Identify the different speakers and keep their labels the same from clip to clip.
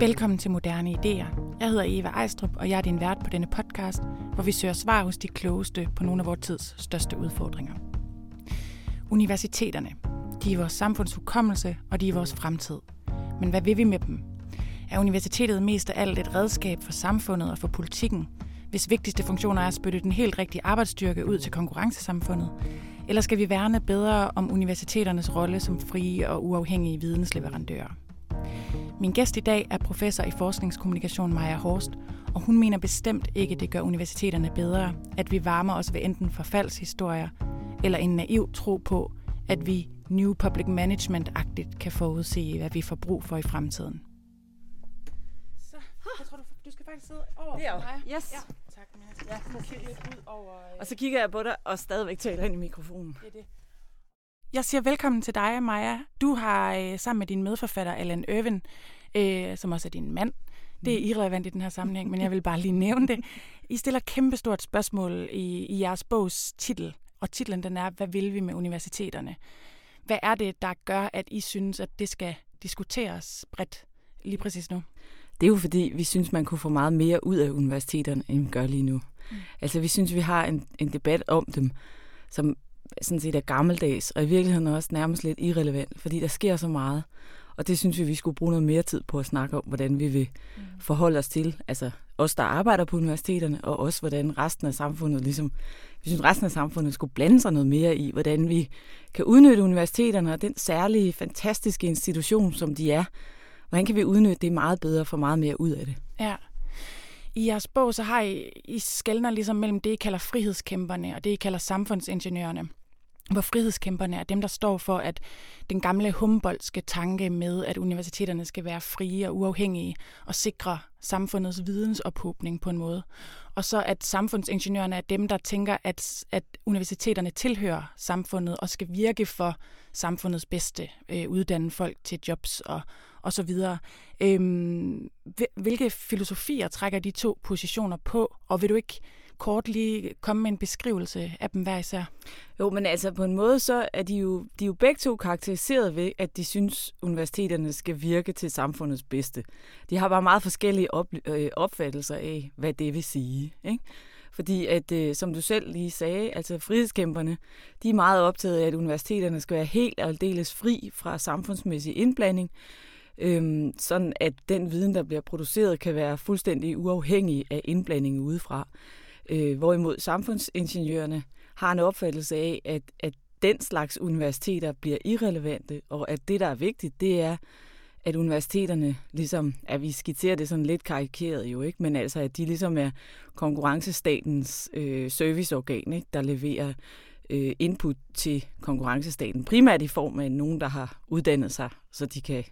Speaker 1: Velkommen til Moderne Ideer. Jeg hedder Eva Ejstrup, og jeg er din vært på denne podcast, hvor vi søger svar hos de klogeste på nogle af vores tids største udfordringer. Universiteterne. De er vores samfundshukommelse, og de er vores fremtid. Men hvad vil vi med dem? Er universitetet mest af alt et redskab for samfundet og for politikken, hvis vigtigste funktioner er at spytte den helt rigtige arbejdsstyrke ud til konkurrencesamfundet? Eller skal vi værne bedre om universiteternes rolle som frie og uafhængige vidensleverandører? Min gæst i dag er professor i forskningskommunikation Maja Horst, og hun mener bestemt ikke, det gør universiteterne bedre, at vi varmer os ved enten forfaldshistorier eller en naiv tro på, at vi New Public Management-agtigt kan forudse, hvad vi får brug for i fremtiden. Så, jeg tror, du, du skal faktisk sidde over
Speaker 2: er jo.
Speaker 1: mig.
Speaker 2: Yes.
Speaker 1: Ja, tak. Men jeg skal
Speaker 2: Ja.
Speaker 1: ja. kigge lidt ud over... øh,
Speaker 2: Og så kigger jeg på dig og stadigvæk taler ind i mikrofonen.
Speaker 1: Det er det. Jeg siger velkommen til dig, Maja. Du har øh, sammen med din medforfatter, Allan Irvin, øh, som også er din mand, det er irrelevant i den her sammenhæng, men jeg vil bare lige nævne det. I stiller kæmpestort spørgsmål i, i jeres bogs titel, og titlen den er, hvad vil vi med universiteterne? Hvad er det, der gør, at I synes, at det skal diskuteres bredt lige præcis nu?
Speaker 2: Det er jo fordi, vi synes, man kunne få meget mere ud af universiteterne, end vi gør lige nu. Mm. Altså, vi synes, vi har en, en debat om dem, som sådan set er gammeldags, og i virkeligheden også nærmest lidt irrelevant, fordi der sker så meget. Og det synes vi, vi skulle bruge noget mere tid på at snakke om, hvordan vi vil mm. forholde os til, altså os, der arbejder på universiteterne, og også hvordan resten af samfundet ligesom, vi synes, resten af samfundet skulle blande sig noget mere i, hvordan vi kan udnytte universiteterne og den særlige, fantastiske institution, som de er, Hvordan kan vi udnytte det meget bedre og få meget mere ud af det?
Speaker 1: Ja. I jeres bog, så har I, I skældner ligesom mellem det, I kalder frihedskæmperne, og det, I kalder samfundsingeniørerne. Hvor frihedskæmperne er dem, der står for, at den gamle Humboldtske tanke med, at universiteterne skal være frie og uafhængige og sikre samfundets vidensophobning på en måde. Og så at samfundsingeniørerne er dem, der tænker, at, at universiteterne tilhører samfundet og skal virke for samfundets bedste, øh, uddanne folk til jobs og, og så videre. Øhm, hvilke filosofier trækker de to positioner på, og vil du ikke kort lige komme med en beskrivelse af dem hver især?
Speaker 2: Jo, men altså på en måde så er de jo, de er jo begge to karakteriseret ved, at de synes, universiteterne skal virke til samfundets bedste. De har bare meget forskellige op, øh, opfattelser af, hvad det vil sige. Ikke? Fordi at, øh, som du selv lige sagde, altså frihedskæmperne, de er meget optaget af, at universiteterne skal være helt og aldeles fri fra samfundsmæssig indblanding, øhm, sådan at den viden, der bliver produceret, kan være fuldstændig uafhængig af indblanding udefra. Øh, hvorimod samfundsingeniørerne har en opfattelse af, at, at den slags universiteter bliver irrelevante, og at det, der er vigtigt, det er, at universiteterne ligesom, at vi skitserer det sådan lidt karikeret jo, ikke? men altså, at de ligesom er konkurrencestatens øh, serviceorgan, ikke? der leverer øh, input til konkurrencestaten, primært i form af nogen, der har uddannet sig, så de kan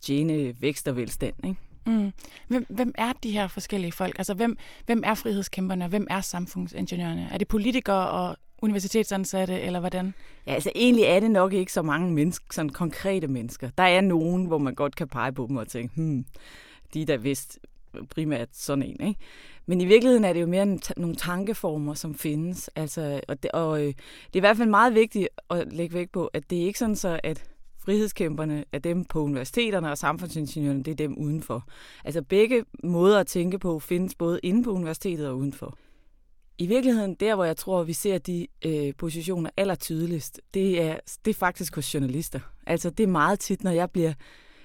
Speaker 2: tjene vækst og velstand. Ikke?
Speaker 1: Mm. Hvem, hvem er de her forskellige folk? Altså, hvem, hvem er frihedskæmperne, og hvem er samfundsingeniørerne? Er det politikere og universitetsansatte, eller hvordan?
Speaker 2: Ja, altså egentlig er det nok ikke så mange mennesker, sådan konkrete mennesker. Der er nogen, hvor man godt kan pege på dem og tænke, hmm, de er da vist primært sådan en, ikke? Men i virkeligheden er det jo mere en, nogle tankeformer, som findes. Altså, og det, og øh, det er i hvert fald meget vigtigt at lægge vægt på, at det er ikke sådan så, at frihedskæmperne er dem på universiteterne, og samfundsingeniørerne, det er dem udenfor. Altså begge måder at tænke på findes både inde på universitetet og udenfor. I virkeligheden, der hvor jeg tror, vi ser de øh, positioner aller tydeligst, det er, det er faktisk hos journalister. Altså det er meget tit, når jeg bliver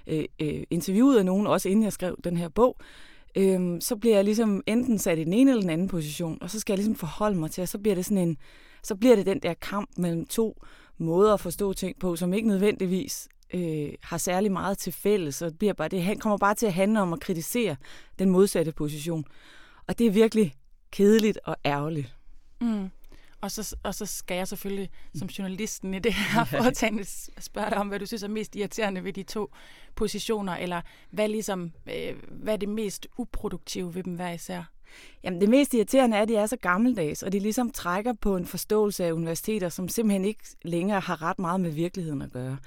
Speaker 2: øh, øh interviewet af nogen, også inden jeg skrev den her bog, øh, så bliver jeg ligesom enten sat i den ene eller den anden position, og så skal jeg ligesom forholde mig til, og så bliver det sådan en, så bliver det den der kamp mellem to måder at forstå ting på, som ikke nødvendigvis øh, har særlig meget til fælles, og det, bliver bare, det kommer bare til at handle om at kritisere den modsatte position. Og det er virkelig kedeligt og ærgerligt.
Speaker 1: Mm. Og så, og så skal jeg selvfølgelig som journalisten i det her foretagende spørge dig om, hvad du synes er mest irriterende ved de to positioner, eller hvad, ligesom, øh, hvad er det mest uproduktive ved dem hver især?
Speaker 2: Jamen det mest irriterende er, at de er så gammeldags, og de ligesom trækker på en forståelse af universiteter, som simpelthen ikke længere har ret meget med virkeligheden at gøre.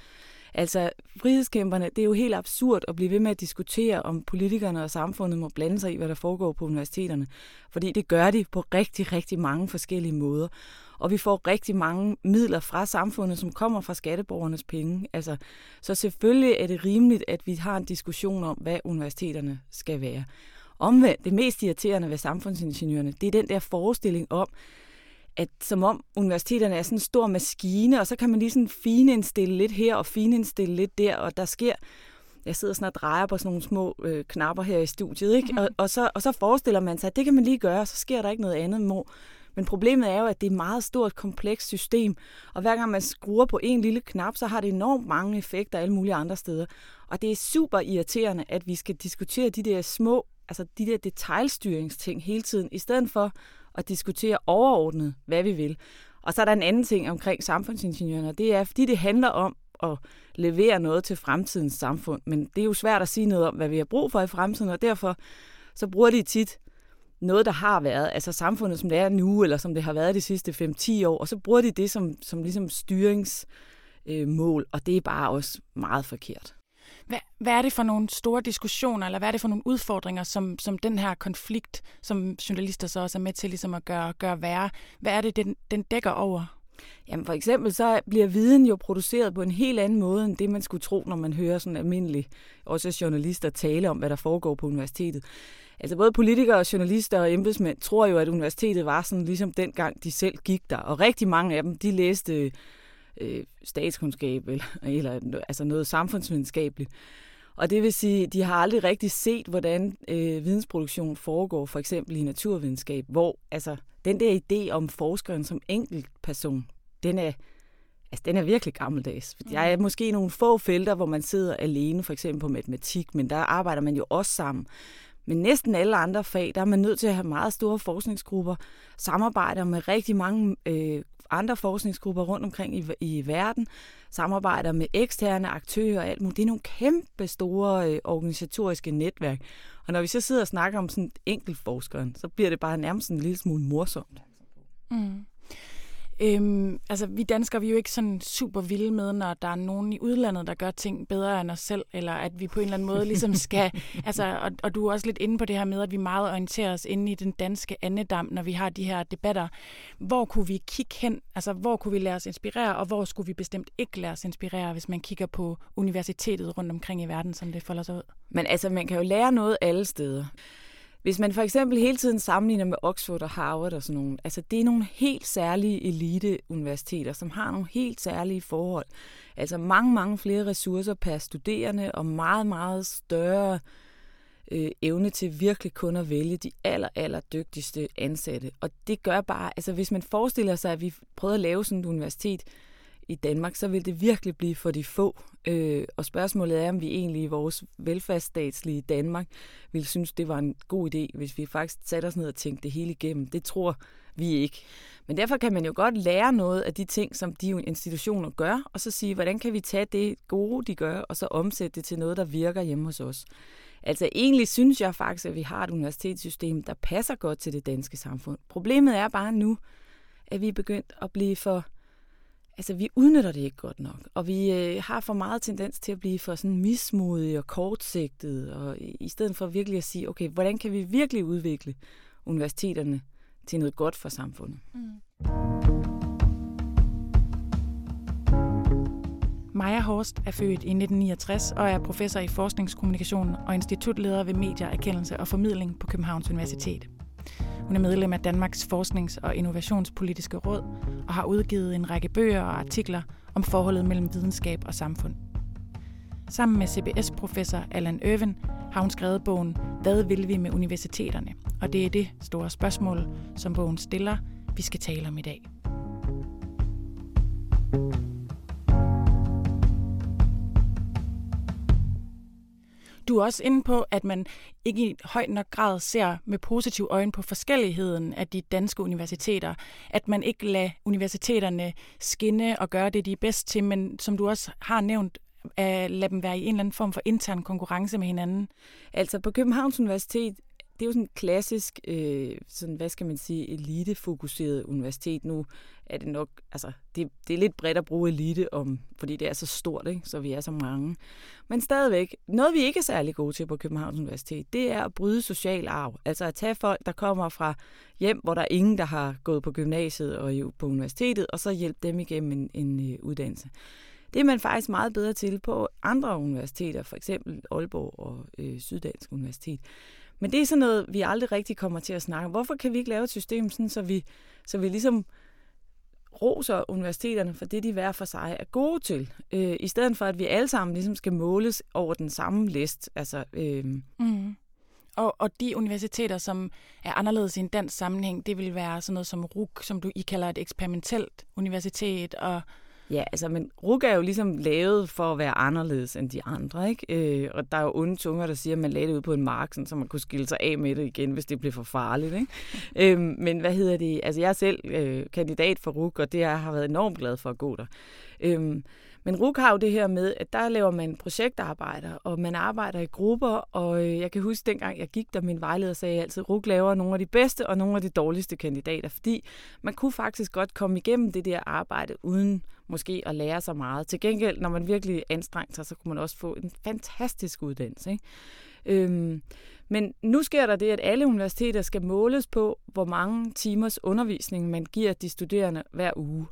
Speaker 2: Altså, frihedskæmperne, det er jo helt absurd at blive ved med at diskutere, om politikerne og samfundet må blande sig i, hvad der foregår på universiteterne. Fordi det gør de på rigtig, rigtig mange forskellige måder. Og vi får rigtig mange midler fra samfundet, som kommer fra skatteborgernes penge. Altså, så selvfølgelig er det rimeligt, at vi har en diskussion om, hvad universiteterne skal være. Omvendt, det mest irriterende ved samfundsingeniørerne, det er den der forestilling om, at som om universiteterne er sådan en stor maskine, og så kan man lige sådan finindstille lidt her og finindstille lidt der, og der sker jeg sidder sådan og drejer på sådan nogle små øh, knapper her i studiet, ikke? Mm-hmm. Og, og, så, og så forestiller man sig, at det kan man lige gøre, så sker der ikke noget andet. Må. Men problemet er jo, at det er et meget stort, komplekst system, og hver gang man skruer på en lille knap, så har det enormt mange effekter alle mulige andre steder. Og det er super irriterende, at vi skal diskutere de der små, altså de der detaljstyringsting hele tiden, i stedet for at diskutere overordnet, hvad vi vil. Og så er der en anden ting omkring samfundsingeniørerne, det er, fordi det handler om at levere noget til fremtidens samfund. Men det er jo svært at sige noget om, hvad vi har brug for i fremtiden, og derfor så bruger de tit noget, der har været, altså samfundet, som det er nu, eller som det har været de sidste 5-10 år, og så bruger de det som, som ligesom styringsmål, øh, og det er bare også meget forkert.
Speaker 1: Hvad, hvad er det for nogle store diskussioner, eller hvad er det for nogle udfordringer, som, som den her konflikt, som journalister så også er med til ligesom at gøre, gøre værre, hvad er det, den, den dækker over?
Speaker 2: Jamen for eksempel så bliver viden jo produceret på en helt anden måde, end det man skulle tro, når man hører sådan almindelige, også journalister tale om, hvad der foregår på universitetet. Altså både politikere, journalister og embedsmænd tror jo, at universitetet var sådan ligesom dengang de selv gik der. Og rigtig mange af dem, de læste øh, statskundskab eller, eller altså noget samfundsvidenskabeligt. Og det vil sige, de har aldrig rigtig set, hvordan øh, vidensproduktion foregår, for eksempel i naturvidenskab, hvor altså, den der idé om forskeren som enkeltperson, den er, altså, den er virkelig gammeldags. Jeg er måske i nogle få felter, hvor man sidder alene, for eksempel på matematik, men der arbejder man jo også sammen. Men næsten alle andre fag, der er man nødt til at have meget store forskningsgrupper, samarbejder med rigtig mange øh, andre forskningsgrupper rundt omkring i, i verden, samarbejder med eksterne aktører og alt muligt. Det er nogle kæmpe store øh, organisatoriske netværk. Og når vi så sidder og snakker om sådan enkelt forskeren, så bliver det bare nærmest en lille smule morsomt. Mm.
Speaker 1: Øhm, altså, vi danskere vi er jo ikke sådan super vilde med, når der er nogen i udlandet, der gør ting bedre end os selv, eller at vi på en eller anden måde ligesom skal... altså, og, og du er også lidt inde på det her med, at vi meget orienterer os inde i den danske andedam, når vi har de her debatter. Hvor kunne vi kigge hen? Altså, hvor kunne vi lade os inspirere, og hvor skulle vi bestemt ikke lade os inspirere, hvis man kigger på universitetet rundt omkring i verden, som det folder sig ud?
Speaker 2: Men altså, man kan jo lære noget alle steder. Hvis man for eksempel hele tiden sammenligner med Oxford og Harvard og sådan nogle, altså det er nogle helt særlige elite-universiteter, som har nogle helt særlige forhold. Altså mange, mange flere ressourcer per studerende og meget, meget større øh, evne til virkelig kun at vælge de aller, aller dygtigste ansatte. Og det gør bare, altså hvis man forestiller sig, at vi prøvede at lave sådan et universitet, i Danmark, så vil det virkelig blive for de få. Øh, og spørgsmålet er, om vi egentlig i vores velfærdsstatslige Danmark ville synes, det var en god idé, hvis vi faktisk satte os ned og tænkte det hele igennem. Det tror vi ikke. Men derfor kan man jo godt lære noget af de ting, som de institutioner gør, og så sige, hvordan kan vi tage det gode, de gør, og så omsætte det til noget, der virker hjemme hos os. Altså egentlig synes jeg faktisk, at vi har et universitetssystem, der passer godt til det danske samfund. Problemet er bare nu, at vi er begyndt at blive for altså vi udnytter det ikke godt nok, og vi øh, har for meget tendens til at blive for sådan mismodige og kortsigtede, og i, i stedet for virkelig at sige, okay, hvordan kan vi virkelig udvikle universiteterne til noget godt for samfundet? Mm.
Speaker 1: Maja Horst er født i 1969 og er professor i forskningskommunikation og institutleder ved medier, erkendelse og formidling på Københavns Universitet. Hun er medlem af Danmarks Forsknings- og Innovationspolitiske Råd og har udgivet en række bøger og artikler om forholdet mellem videnskab og samfund. Sammen med CBS-professor Allan Øven har hun skrevet bogen Hvad vil vi med universiteterne? Og det er det store spørgsmål, som bogen stiller, vi skal tale om i dag. Du er også inde på, at man ikke i høj nok grad ser med positiv øjne på forskelligheden af de danske universiteter. At man ikke lader universiteterne skinne og gøre det, de er bedst til, men som du også har nævnt, at lade dem være i en eller anden form for intern konkurrence med hinanden.
Speaker 2: Altså på Københavns Universitet det er jo sådan klassisk, øh, sådan, hvad skal man sige, elitefokuseret universitet. Nu er det nok, altså, det, det er lidt bredt at bruge elite om, fordi det er så stort, ikke? så vi er så mange. Men stadigvæk, noget vi ikke er særlig gode til på Københavns Universitet, det er at bryde social arv. Altså at tage folk, der kommer fra hjem, hvor der er ingen, der har gået på gymnasiet og på universitetet, og så hjælpe dem igennem en, en øh, uddannelse. Det er man faktisk meget bedre til på andre universiteter, for eksempel Aalborg og øh, Syddansk Universitet. Men det er sådan noget, vi aldrig rigtig kommer til at snakke om. Hvorfor kan vi ikke lave et system, sådan, så, vi, så vi ligesom roser universiteterne for det, de hver for sig er gode til, øh, i stedet for, at vi alle sammen ligesom skal måles over den samme list. Altså, øh...
Speaker 1: mm. og, og de universiteter, som er anderledes i en dansk sammenhæng, det vil være sådan noget som RUK, som du I kalder et eksperimentelt universitet, og
Speaker 2: Ja, altså, men RUG er jo ligesom lavet for at være anderledes end de andre, ikke? Øh, og der er jo onde tunger, der siger, at man lagde det ud på en mark, sådan, så man kunne skille sig af med det igen, hvis det blev for farligt, ikke? øh, men hvad hedder det? Altså, jeg er selv øh, kandidat for RUG, og det jeg har været enormt glad for at gå der. Øh, men RUK har jo det her med, at der laver man projektarbejder, og man arbejder i grupper, og øh, jeg kan huske dengang, jeg gik der, min vejleder sagde altid, at RUK laver nogle af de bedste og nogle af de dårligste kandidater, fordi man kunne faktisk godt komme igennem det der arbejde, uden måske at lære så meget. Til gengæld, når man virkelig anstrengte sig, så kunne man også få en fantastisk uddannelse. Ikke? Øhm, men nu sker der det, at alle universiteter skal måles på, hvor mange timers undervisning man giver de studerende hver uge.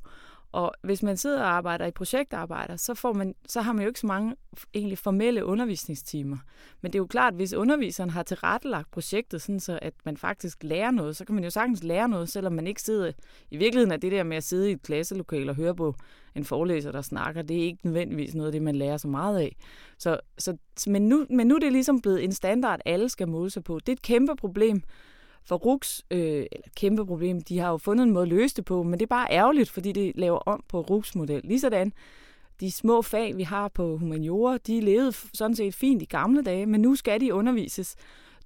Speaker 2: Og hvis man sidder og arbejder i projektarbejder, så, får man, så har man jo ikke så mange egentlig formelle undervisningstimer. Men det er jo klart, at hvis underviseren har tilrettelagt projektet, sådan så at man faktisk lærer noget, så kan man jo sagtens lære noget, selvom man ikke sidder... I virkeligheden er det der med at sidde i et klasselokale og høre på en forelæser, der snakker, det er ikke nødvendigvis noget af det, man lærer så meget af. Så, så, men, nu, men nu er det ligesom blevet en standard, alle skal måle sig på. Det er et kæmpe problem, for RUX, øh, eller kæmpe problem, de har jo fundet en måde at løse det på, men det er bare ærgerligt, fordi det laver om på RUX-model. Ligesådan, de små fag, vi har på humaniora, de levede sådan set fint i gamle dage, men nu skal de undervises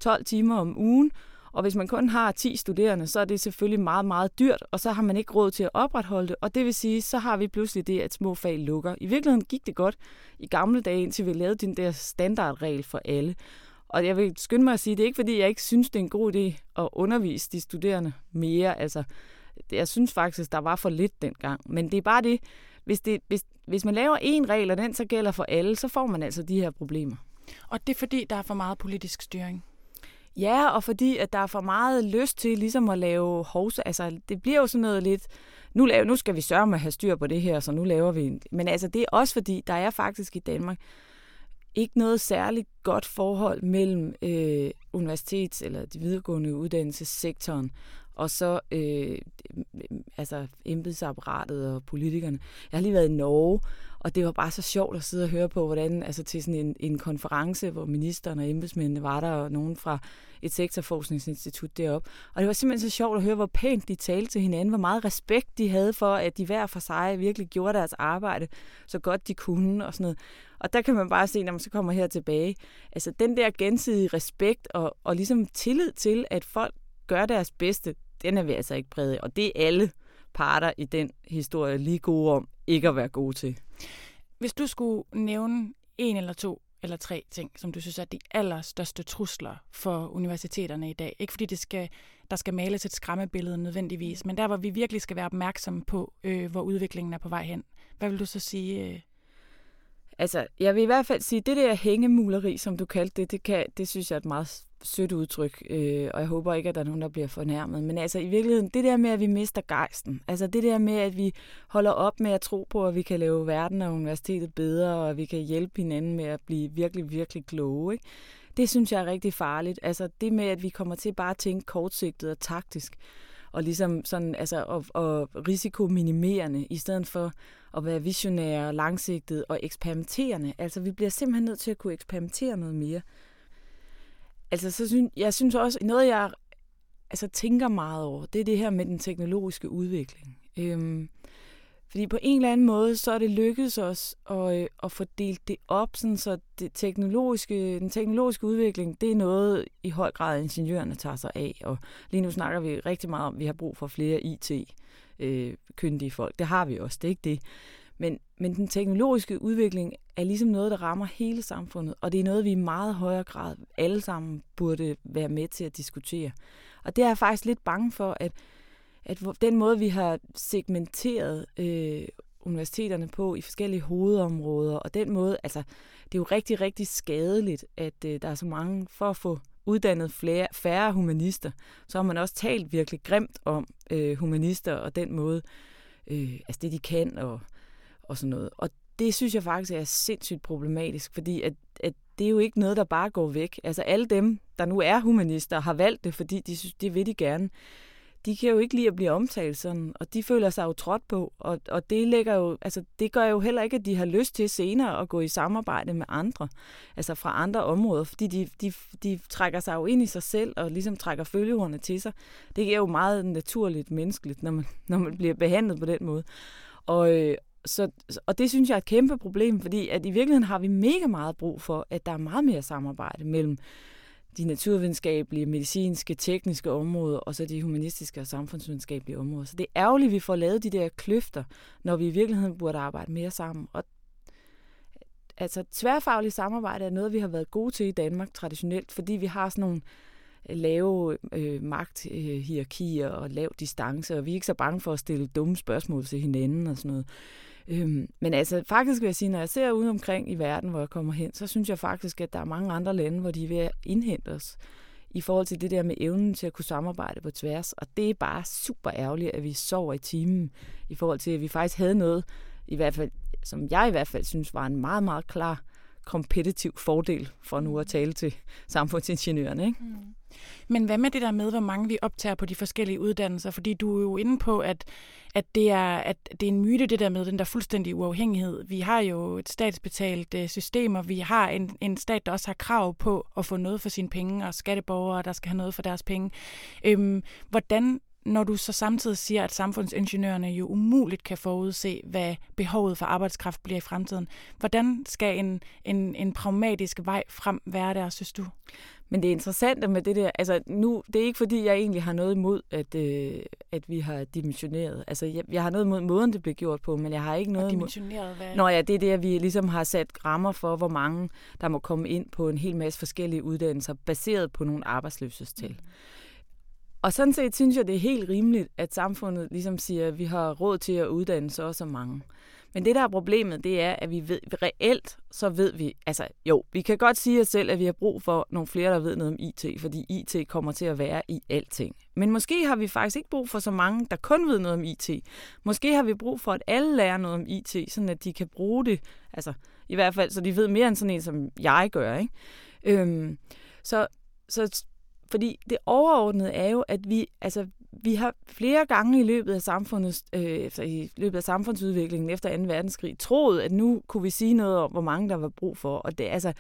Speaker 2: 12 timer om ugen, og hvis man kun har 10 studerende, så er det selvfølgelig meget, meget dyrt, og så har man ikke råd til at opretholde det, og det vil sige, så har vi pludselig det, at små fag lukker. I virkeligheden gik det godt i gamle dage, indtil vi lavede den der standardregel for alle. Og jeg vil skynde mig at sige, det er ikke fordi, jeg ikke synes, det er en god idé at undervise de studerende mere. Altså, jeg synes faktisk, der var for lidt dengang. Men det er bare det, hvis, det, hvis, hvis man laver en regel, og den så gælder for alle, så får man altså de her problemer.
Speaker 1: Og det er fordi, der er for meget politisk styring?
Speaker 2: Ja, og fordi at der er for meget lyst til ligesom at lave hovse. Altså, det bliver jo sådan noget lidt, nu, laver, nu skal vi sørge med at have styr på det her, så nu laver vi en. Men altså, det er også fordi, der er faktisk i Danmark ikke noget særligt godt forhold mellem øh, universitets- eller de videregående uddannelsessektoren og så øh, altså embedsapparatet og politikerne. Jeg har lige været i Norge, og det var bare så sjovt at sidde og høre på, hvordan altså til sådan en, en konference, hvor ministeren og embedsmændene var der, og nogen fra et sektorforskningsinstitut deroppe. Og det var simpelthen så sjovt at høre, hvor pænt de talte til hinanden, hvor meget respekt de havde for, at de hver for sig virkelig gjorde deres arbejde så godt de kunne og sådan noget. Og der kan man bare se, når man så kommer her tilbage, altså den der gensidige respekt og, og ligesom tillid til, at folk gør deres bedste, den er vi altså ikke brede Og det er alle parter i den historie lige gode om ikke at være gode til.
Speaker 1: Hvis du skulle nævne en eller to eller tre ting, som du synes er de allerstørste trusler for universiteterne i dag. Ikke fordi det skal, der skal males et skræmmebillede nødvendigvis, men der, hvor vi virkelig skal være opmærksomme på, øh, hvor udviklingen er på vej hen. Hvad vil du så sige? Øh?
Speaker 2: Altså, jeg vil i hvert fald sige, det der hængemuleri, som du kaldte det, det, kan, det synes jeg er et meget sødt udtryk, øh, og jeg håber ikke, at der er nogen, der bliver fornærmet. Men altså i virkeligheden, det der med, at vi mister gejsten, altså det der med, at vi holder op med at tro på, at vi kan lave verden og universitetet bedre, og at vi kan hjælpe hinanden med at blive virkelig, virkelig kloge, ikke? det synes jeg er rigtig farligt. Altså det med, at vi kommer til bare at tænke kortsigtet og taktisk, og ligesom sådan, altså, og, og risikominimerende, i stedet for at være visionære, langsigtet og eksperimenterende. Altså vi bliver simpelthen nødt til at kunne eksperimentere noget mere. Altså, så synes, jeg synes også, noget jeg altså, tænker meget over, det er det her med den teknologiske udvikling. Øhm, fordi på en eller anden måde, så er det lykkedes os at, øh, at få delt det op, sådan, så det teknologiske, den teknologiske udvikling, det er noget i høj grad ingeniørerne tager sig af. Og lige nu snakker vi rigtig meget om, at vi har brug for flere IT-kyndige øh, folk. Det har vi også, det er ikke det. Men, men den teknologiske udvikling er ligesom noget, der rammer hele samfundet, og det er noget, vi i meget højere grad alle sammen burde være med til at diskutere. Og det er jeg faktisk lidt bange for, at, at den måde, vi har segmenteret øh, universiteterne på i forskellige hovedområder, og den måde, altså, det er jo rigtig, rigtig skadeligt, at øh, der er så mange, for at få uddannet flere, færre humanister, så har man også talt virkelig grimt om øh, humanister og den måde, øh, altså det de kan og, og sådan noget. Og det synes jeg faktisk er sindssygt problematisk, fordi at, at det er jo ikke noget, der bare går væk. Altså alle dem, der nu er humanister, har valgt det, fordi de synes, det vil de gerne de kan jo ikke lide at blive omtalt sådan, og de føler sig jo trådt på, og, og det, lægger jo, altså, det gør jo heller ikke, at de har lyst til senere at gå i samarbejde med andre, altså fra andre områder, fordi de, de, de trækker sig jo ind i sig selv, og ligesom trækker følgehornene til sig. Det er jo meget naturligt menneskeligt, når man, når man bliver behandlet på den måde. Og, øh, så, og det synes jeg er et kæmpe problem, fordi at i virkeligheden har vi mega meget brug for, at der er meget mere samarbejde mellem de naturvidenskabelige, medicinske, tekniske områder, og så de humanistiske og samfundsvidenskabelige områder. Så det er ærgerligt, at vi får lavet de der kløfter, når vi i virkeligheden burde arbejde mere sammen. Og altså, tværfagligt samarbejde er noget, vi har været gode til i Danmark traditionelt, fordi vi har sådan nogle øh, lave øh, magthierarkier og lav distance, og vi er ikke så bange for at stille dumme spørgsmål til hinanden og sådan noget. Øhm, men altså faktisk vil jeg sige, når jeg ser ud omkring i verden, hvor jeg kommer hen, så synes jeg faktisk, at der er mange andre lande, hvor de er ved at indhente os i forhold til det der med evnen til at kunne samarbejde på tværs. Og det er bare super ærgerligt, at vi sover i timen i forhold til, at vi faktisk havde noget, i hvert fald, som jeg i hvert fald synes var en meget, meget klar kompetitiv fordel, for nu at tale til samfundsingeniørerne. Ikke? Mm.
Speaker 1: Men hvad med det der med, hvor mange vi optager på de forskellige uddannelser? Fordi du er jo inde på, at, at, det, er, at det er en myte, det der med den der fuldstændige uafhængighed. Vi har jo et statsbetalt øh, system, og vi har en, en stat, der også har krav på at få noget for sine penge, og skatteborgere, der skal have noget for deres penge. Øhm, hvordan når du så samtidig siger, at samfundsingeniørerne jo umuligt kan forudse, hvad behovet for arbejdskraft bliver i fremtiden. Hvordan skal en, en, en pragmatisk vej frem være der, synes du?
Speaker 2: Men det interessante med det der, altså nu, det er ikke fordi, jeg egentlig har noget imod, at, øh, at vi har dimensioneret. Altså jeg, jeg har noget imod måden, det bliver gjort på, men jeg har ikke noget
Speaker 1: og dimensioneret, hvad?
Speaker 2: Nå ja, det er det, at vi ligesom har sat rammer for, hvor mange, der må komme ind på en hel masse forskellige uddannelser, baseret på nogle arbejdsløshedstal. Mm. Og sådan set synes jeg, det er helt rimeligt, at samfundet ligesom siger, at vi har råd til at uddanne så og så mange. Men det, der er problemet, det er, at vi ved, reelt, så ved vi, altså jo, vi kan godt sige os selv, at vi har brug for nogle flere, der ved noget om IT, fordi IT kommer til at være i alting. Men måske har vi faktisk ikke brug for så mange, der kun ved noget om IT. Måske har vi brug for, at alle lærer noget om IT, sådan at de kan bruge det, altså i hvert fald, så de ved mere end sådan en, som jeg gør, ikke? Øhm, så, så fordi det overordnede er jo, at vi, altså, vi har flere gange i løbet af samfundets, øh, i løbet af samfundsudviklingen efter 2. verdenskrig troet, at nu kunne vi sige noget om, hvor mange der var brug for. Og det, altså,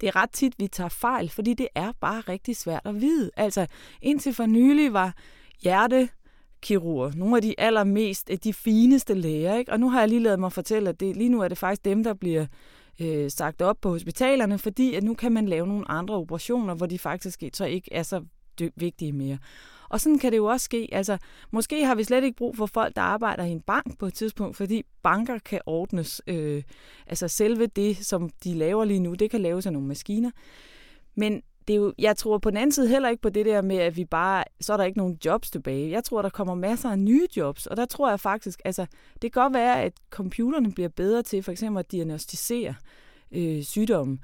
Speaker 2: det er ret tit, vi tager fejl, fordi det er bare rigtig svært at vide. Altså, indtil for nylig var hjerte, kirurger. Nogle af de allermest, de fineste læger. Ikke? Og nu har jeg lige lavet mig fortælle, at det, lige nu er det faktisk dem, der bliver øh, sagt op på hospitalerne, fordi at nu kan man lave nogle andre operationer, hvor de faktisk så ikke er så vigtige mere. Og sådan kan det jo også ske. Altså, måske har vi slet ikke brug for folk, der arbejder i en bank på et tidspunkt, fordi banker kan ordnes. Øh, altså selve det, som de laver lige nu, det kan laves af nogle maskiner. Men det er jo, jeg tror på den anden side heller ikke på det der med, at vi bare, så er der ikke nogen jobs tilbage. Jeg tror, der kommer masser af nye jobs, og der tror jeg faktisk, altså, det kan godt være, at computerne bliver bedre til for eksempel at diagnostisere øh, sygdomme.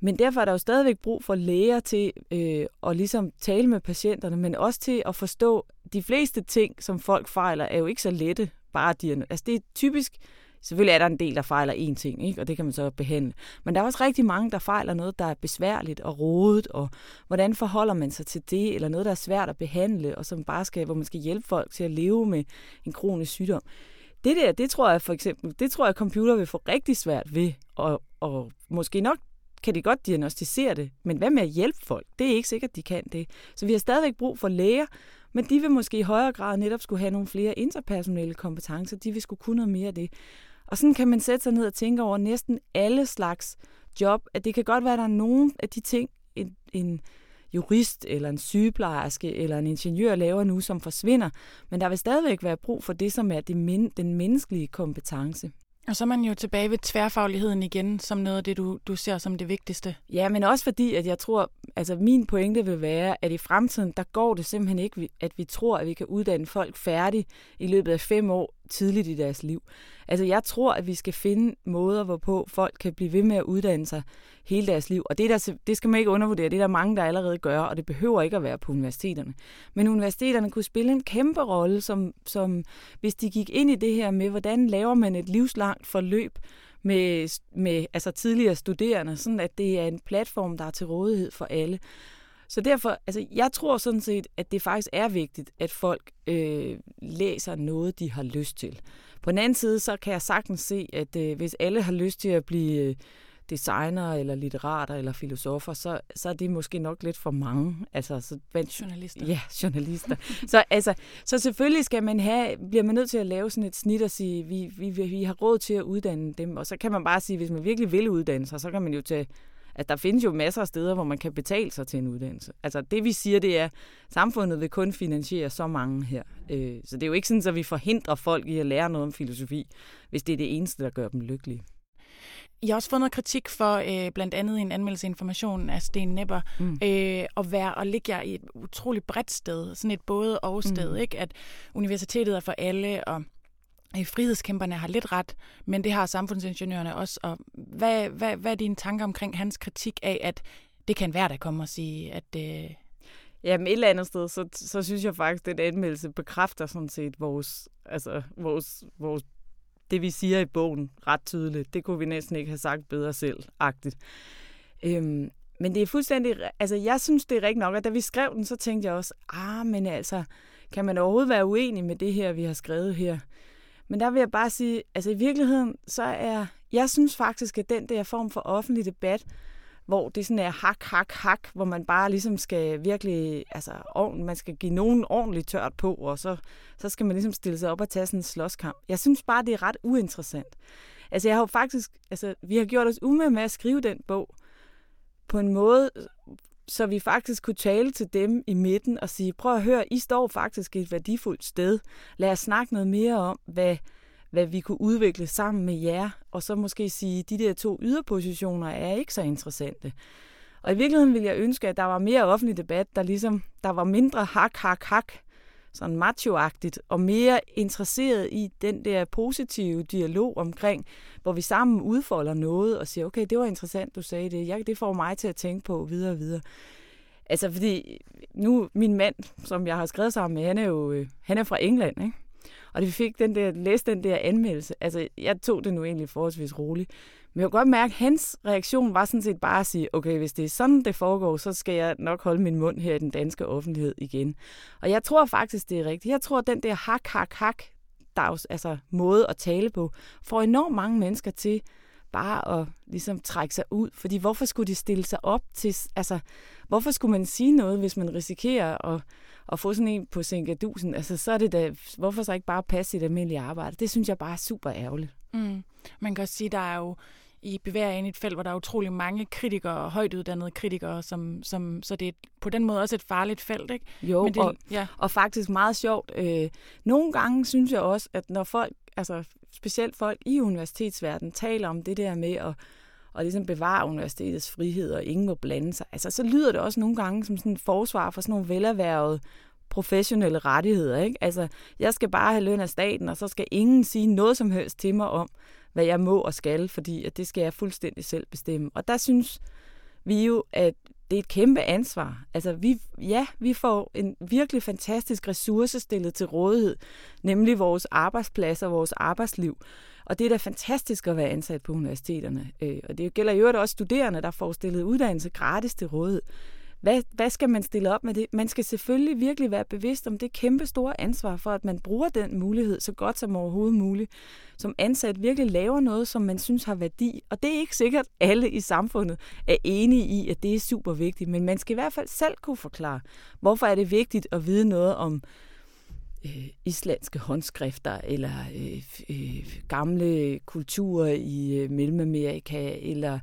Speaker 2: Men derfor er der jo stadigvæk brug for læger til øh, at ligesom tale med patienterne, men også til at forstå, de fleste ting, som folk fejler, er jo ikke så lette bare at Altså det er typisk, selvfølgelig er der en del, der fejler én ting, ikke? og det kan man så behandle. Men der er også rigtig mange, der fejler noget, der er besværligt og rodet, og hvordan forholder man sig til det, eller noget, der er svært at behandle, og som bare skal, hvor man skal hjælpe folk til at leve med en kronisk sygdom. Det der, det tror jeg for eksempel, det tror jeg, at computer vil få rigtig svært ved, og, og måske nok kan de godt diagnostisere det, men hvad med at hjælpe folk? Det er ikke sikkert, de kan det. Så vi har stadigvæk brug for læger, men de vil måske i højere grad netop skulle have nogle flere interpersonelle kompetencer. De vil skulle kunne noget mere af det. Og sådan kan man sætte sig ned og tænke over næsten alle slags job, at det kan godt være, at der er nogle af de ting, en, en jurist eller en sygeplejerske eller en ingeniør laver nu, som forsvinder, men der vil stadigvæk være brug for det, som er det men, den menneskelige kompetence.
Speaker 1: Og så er man jo tilbage ved tværfagligheden igen, som noget af det, du, du ser som det vigtigste.
Speaker 2: Ja, men også fordi, at jeg tror, altså min pointe vil være, at i fremtiden, der går det simpelthen ikke, at vi tror, at vi kan uddanne folk færdigt i løbet af fem år tidligt i deres liv. Altså jeg tror, at vi skal finde måder, hvorpå folk kan blive ved med at uddanne sig hele deres liv. Og det, der, det skal man ikke undervurdere. Det er der mange, der allerede gør, og det behøver ikke at være på universiteterne. Men universiteterne kunne spille en kæmpe rolle, som, som hvis de gik ind i det her med, hvordan laver man et livslangt forløb med, med altså tidligere studerende, sådan at det er en platform, der er til rådighed for alle. Så derfor, altså jeg tror sådan set, at det faktisk er vigtigt, at folk øh, læser noget, de har lyst til. På den anden side, så kan jeg sagtens se, at øh, hvis alle har lyst til at blive øh, designer eller litterater eller filosofer, så, så er det måske nok lidt for mange. Altså, så,
Speaker 1: journalister.
Speaker 2: Ja, journalister. så, altså, så selvfølgelig skal man have, bliver man nødt til at lave sådan et snit og sige, vi, vi, vi har råd til at uddanne dem. Og så kan man bare sige, hvis man virkelig vil uddanne sig, så kan man jo tage at der findes jo masser af steder, hvor man kan betale sig til en uddannelse. Altså det vi siger, det er, at samfundet vil kun finansiere så mange her. Øh, så det er jo ikke sådan, at vi forhindrer folk i at lære noget om filosofi, hvis det er det eneste, der gør dem lykkelige.
Speaker 1: I har også fået noget kritik for øh, blandt andet en anmeldelse information af Sten Nepper, mm. øh, at være og ligge jer i et utroligt bredt sted, sådan et både og sted, mm. ikke? At universitetet er for alle, og øh, frihedskæmperne har lidt ret, men det har samfundsingeniørerne også. Og hvad, hvad, hvad er dine tanker omkring hans kritik af, at det kan være, der kommer og sige, at... Øh...
Speaker 2: Jamen et eller andet sted, så, så synes jeg faktisk, at den anmeldelse bekræfter sådan set vores, altså, vores, vores det, vi siger i bogen, ret tydeligt. Det kunne vi næsten ikke have sagt bedre selv, agtigt. Øhm, men det er fuldstændig... Altså, jeg synes, det er rigtigt nok, at da vi skrev den, så tænkte jeg også, ah, men altså, kan man overhovedet være uenig med det her, vi har skrevet her? Men der vil jeg bare sige, altså i virkeligheden, så er... Jeg synes faktisk, at den der form for offentlig debat, hvor det sådan er hak, hak, hak, hvor man bare ligesom skal virkelig, altså man skal give nogen ordentligt tørt på, og så, så skal man ligesom stille sig op og tage sådan en slåskamp. Jeg synes bare, det er ret uinteressant. Altså jeg har jo faktisk, altså vi har gjort os umage med at skrive den bog på en måde, så vi faktisk kunne tale til dem i midten og sige, prøv at høre, I står faktisk et værdifuldt sted. Lad os snakke noget mere om, hvad, hvad vi kunne udvikle sammen med jer, og så måske sige, de der to yderpositioner er ikke så interessante. Og i virkeligheden ville jeg ønske, at der var mere offentlig debat, der ligesom, der var mindre hak, hak, hak, sådan machoagtigt, og mere interesseret i den der positive dialog omkring, hvor vi sammen udfolder noget og siger, okay, det var interessant, du sagde det. Jeg, det får mig til at tænke på videre og videre. Altså, fordi nu, min mand, som jeg har skrevet sammen med, han er jo øh, han er fra England, ikke? Og det vi fik den der, læste den der anmeldelse, altså jeg tog det nu egentlig forholdsvis roligt. Men jeg kunne godt mærke, at hans reaktion var sådan set bare at sige, okay, hvis det er sådan, det foregår, så skal jeg nok holde min mund her i den danske offentlighed igen. Og jeg tror faktisk, det er rigtigt. Jeg tror, at den der hak, hak, hak, dags, altså måde at tale på, får enormt mange mennesker til bare at ligesom trække sig ud. Fordi hvorfor skulle de stille sig op til, altså hvorfor skulle man sige noget, hvis man risikerer at at få sådan en på Sinkadusen, altså så er det da, hvorfor så ikke bare passe sit almindelige arbejde? Det synes jeg bare er super ærgerligt.
Speaker 1: Mm. Man kan også sige, der er jo i bevæger ind i et felt, hvor der er utrolig mange kritikere, og højt uddannede kritikere, som, som, så det er på den måde også et farligt felt, ikke?
Speaker 2: Jo, Men det, og, ja. og faktisk meget sjovt. Øh, nogle gange synes jeg også, at når folk, altså specielt folk i universitetsverdenen, taler om det der med at og ligesom bevare universitetets frihed, og ingen må blande sig. Altså, så lyder det også nogle gange som sådan et forsvar for sådan nogle velerhvervede professionelle rettigheder. Ikke? Altså, jeg skal bare have løn af staten, og så skal ingen sige noget som helst til mig om, hvad jeg må og skal, fordi at det skal jeg fuldstændig selv bestemme. Og der synes vi jo, at det er et kæmpe ansvar. Altså, vi, ja, vi får en virkelig fantastisk ressource stillet til rådighed, nemlig vores arbejdspladser, vores arbejdsliv. Og det er da fantastisk at være ansat på universiteterne. Øh, og det gælder øvrigt også studerende, der får stillet uddannelse gratis til rådighed. Hvad, hvad skal man stille op med det? Man skal selvfølgelig virkelig være bevidst om det kæmpe store ansvar for, at man bruger den mulighed så godt som overhovedet muligt. Som ansat virkelig laver noget, som man synes har værdi. Og det er ikke sikkert, at alle i samfundet er enige i, at det er super vigtigt. Men man skal i hvert fald selv kunne forklare, hvorfor er det vigtigt at vide noget om øh, islandske håndskrifter, eller øh, øh, gamle kulturer i øh, Mellemamerika, eller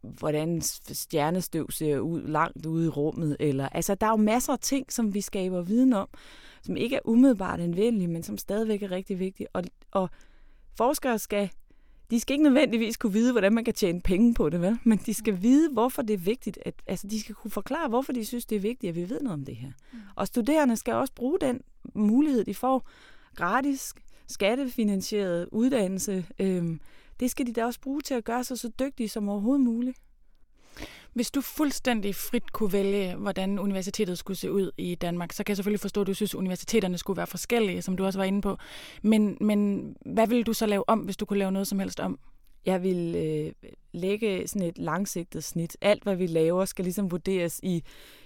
Speaker 2: hvordan stjernestøv ser ud langt ude i rummet. Eller, altså, der er jo masser af ting, som vi skaber viden om, som ikke er umiddelbart anvendelige, men som stadigvæk er rigtig vigtige. Og, og forskere skal de skal ikke nødvendigvis kunne vide, hvordan man kan tjene penge på det, vel? men de skal vide, hvorfor det er vigtigt. At, altså, de skal kunne forklare, hvorfor de synes, det er vigtigt, at vi ved noget om det her. Mm. Og studerende skal også bruge den mulighed, de får gratis, skattefinansieret uddannelse. Øhm, det skal de da også bruge til at gøre sig så dygtige som overhovedet muligt.
Speaker 1: Hvis du fuldstændig frit kunne vælge, hvordan universitetet skulle se ud i Danmark, så kan jeg selvfølgelig forstå, at du synes, at universiteterne skulle være forskellige, som du også var inde på. Men, men hvad ville du så lave om, hvis du kunne lave noget som helst om?
Speaker 2: Jeg vil øh, lægge sådan et langsigtet snit. Alt, hvad vi laver, skal ligesom vurderes i,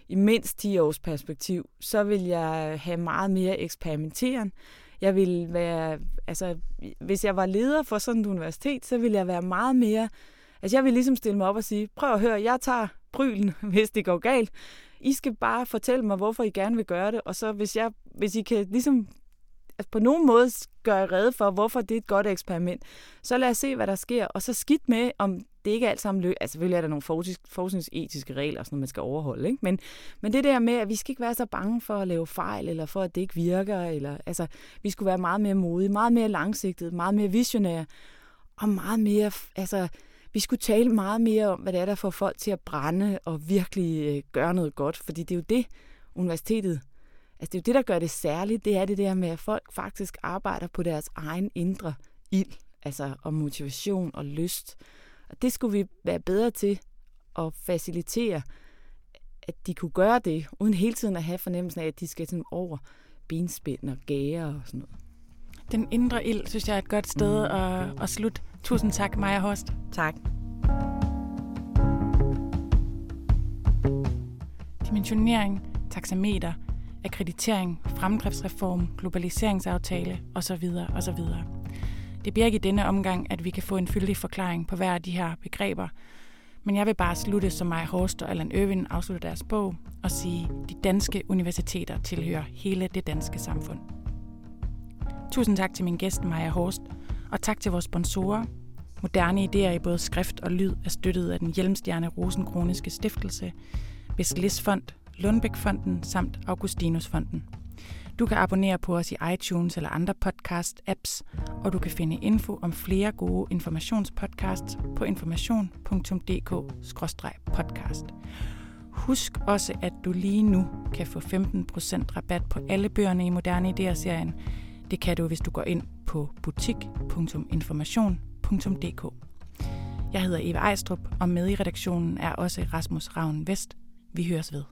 Speaker 2: i mindst 10 års perspektiv. Så vil jeg have meget mere eksperimenteren. Jeg vil være, altså, hvis jeg var leder for sådan et universitet, så vil jeg være meget mere Altså jeg vil ligesom stille mig op og sige, prøv at høre, jeg tager brylen, hvis det går galt. I skal bare fortælle mig, hvorfor I gerne vil gøre det, og så hvis, jeg, hvis I kan ligesom altså på nogen måde gøre redde for, hvorfor det er et godt eksperiment, så lad os se, hvad der sker, og så skidt med, om det ikke er alt sammen løb. Altså selvfølgelig er der nogle forskningsetiske regler, sådan, man skal overholde, ikke? Men, men det der med, at vi skal ikke være så bange for at lave fejl, eller for, at det ikke virker, eller altså, vi skulle være meget mere modige, meget mere langsigtede, meget mere visionære, og meget mere, altså, vi skulle tale meget mere om, hvad det er, der får folk til at brænde og virkelig øh, gøre noget godt, fordi det er jo det, universitetet, altså det er jo det, der gør det særligt, det er det der med, at folk faktisk arbejder på deres egen indre ild, altså om motivation og lyst. Og det skulle vi være bedre til at facilitere, at de kunne gøre det, uden hele tiden at have fornemmelsen af, at de skal sådan over benspænd og gære og sådan noget.
Speaker 1: Den indre ild, synes jeg er et godt sted at, at slutte. Tusind tak, Maja Horst.
Speaker 2: Tak.
Speaker 1: Dimensionering, taxameter, akkreditering, fremdriftsreform, globaliseringsaftale osv. osv. Det bliver ikke i denne omgang, at vi kan få en fyldig forklaring på hver af de her begreber, men jeg vil bare slutte, som Maja Horst og Allan Irvin afslutter deres bog, og sige, at de danske universiteter tilhører hele det danske samfund. Tusind tak til min gæst Maja Horst, og tak til vores sponsorer. Moderne idéer i både skrift og lyd er støttet af den Hjelmstjerne Rosenkroniske Stiftelse, Beslis Fond, samt Augustinusfonden. Du kan abonnere på os i iTunes eller andre podcast-apps, og du kan finde info om flere gode informationspodcasts på information.dk-podcast. Husk også, at du lige nu kan få 15% rabat på alle bøgerne i Moderne Idéer-serien, det kan du, hvis du går ind på butik.information.dk. Jeg hedder Eva Ejstrup, og med i redaktionen er også Rasmus Ravn Vest. Vi høres ved.